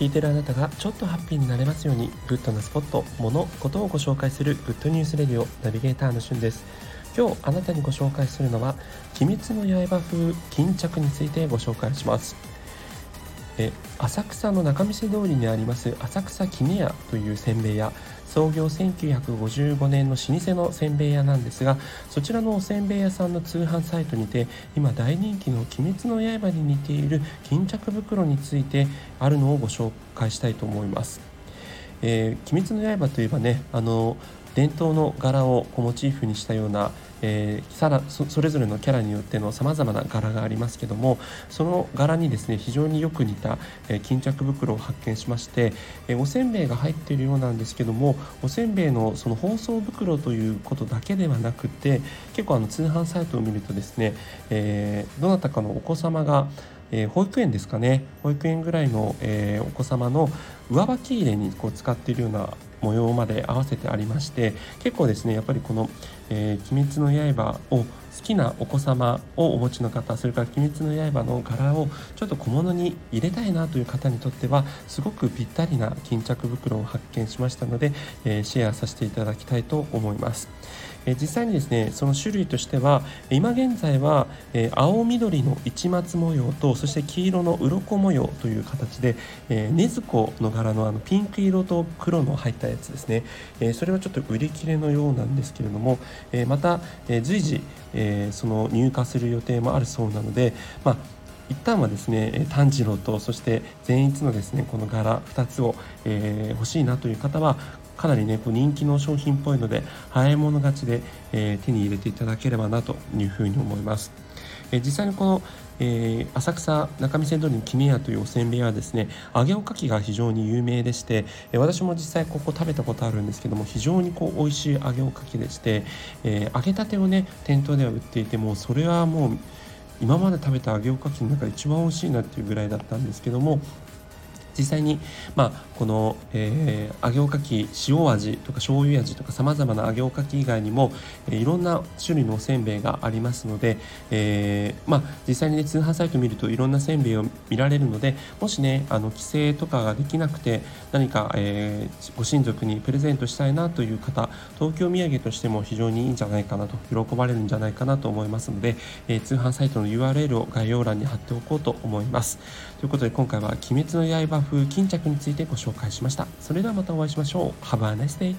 聞いてるあなたがちょっとハッピーになれますようにグッドなスポット、物、ことをご紹介する Good News Radio ナビゲーターのしゅんです。今日あなたにご紹介するのは鬼滅の刃風巾着についてご紹介します。え浅草の仲見世通りにあります浅草杵屋というせんべい屋。創業1955年の老舗のせんべい屋なんですがそちらのおせんべい屋さんの通販サイトにて今大人気の「鬼滅の刃」に似ている巾着袋についてあるのをご紹介したいと思います。えー、鬼滅の刃といえばねあの伝統の柄をモチーフにしたような、えー、さらそれぞれのキャラによってのさまざまな柄がありますけどもその柄にですね非常によく似た、えー、巾着袋を発見しまして、えー、おせんべいが入っているようなんですけどもおせんべいのその包装袋ということだけではなくて結構あの通販サイトを見るとですね、えどなたかのお子様がえー、保育園ですかね保育園ぐらいの、えー、お子様の上履き入れにこう使っているような模様まで合わせてありまして結構ですねやっぱりこの「えー、鬼滅の刃」を好きなお子様をお持ちの方それから「鬼滅の刃」の柄をちょっと小物に入れたいなという方にとってはすごくぴったりな巾着袋を発見しましたので、えー、シェアさせていただきたいと思います。え実際にですねその種類としては今現在は、え青緑の市松模様とそして黄色の鱗模様という形で禰豆子の柄のあのピンク色と黒の入ったやつですね、えそれはちょっと売り切れのようなんですけれども、えまた、え随時、えその入荷する予定もあるそうなので、まあ一旦はですね炭治郎とそして善逸のですねこの柄2つを、えー、欲しいなという方はかなりねこう人気の商品っぽいので早い者勝ちで、えー、手に入れていただければなというふうに思います。えー、実際にこのえー、浅草仲見世通りの杵屋というおせんべいはですね揚げおかきが非常に有名でして、え、私も実際ここ食べたことあるんですけども非常にこう美味しい揚げおかきでして、えー、揚げたてをね店頭では売っていてもそれはもう今まで食べた揚げおかきの中で一番美味しいなっていうぐらいだったんですけども実際に、まあ、この、えー、揚げおかき塩味とか醤油味とかさまざまな揚げおかき以外にも、えー、いろんな種類のおせんべいがありますので、えー、まあ、実際に、ね、通販サイト見るといろんなせんべいを見られるのでもしねあの帰省とかができなくて何か、えご親族にプレゼントしたいなという方東京土産としても非常にいいんじゃないかなと喜ばれるんじゃないかなと思いますので、え通販サイトの URL を概要欄に貼っておこうと思います。ということで今回は「鬼滅の刃風巾着についてご紹介しました。それではまたお会いしましょう。Have a nice day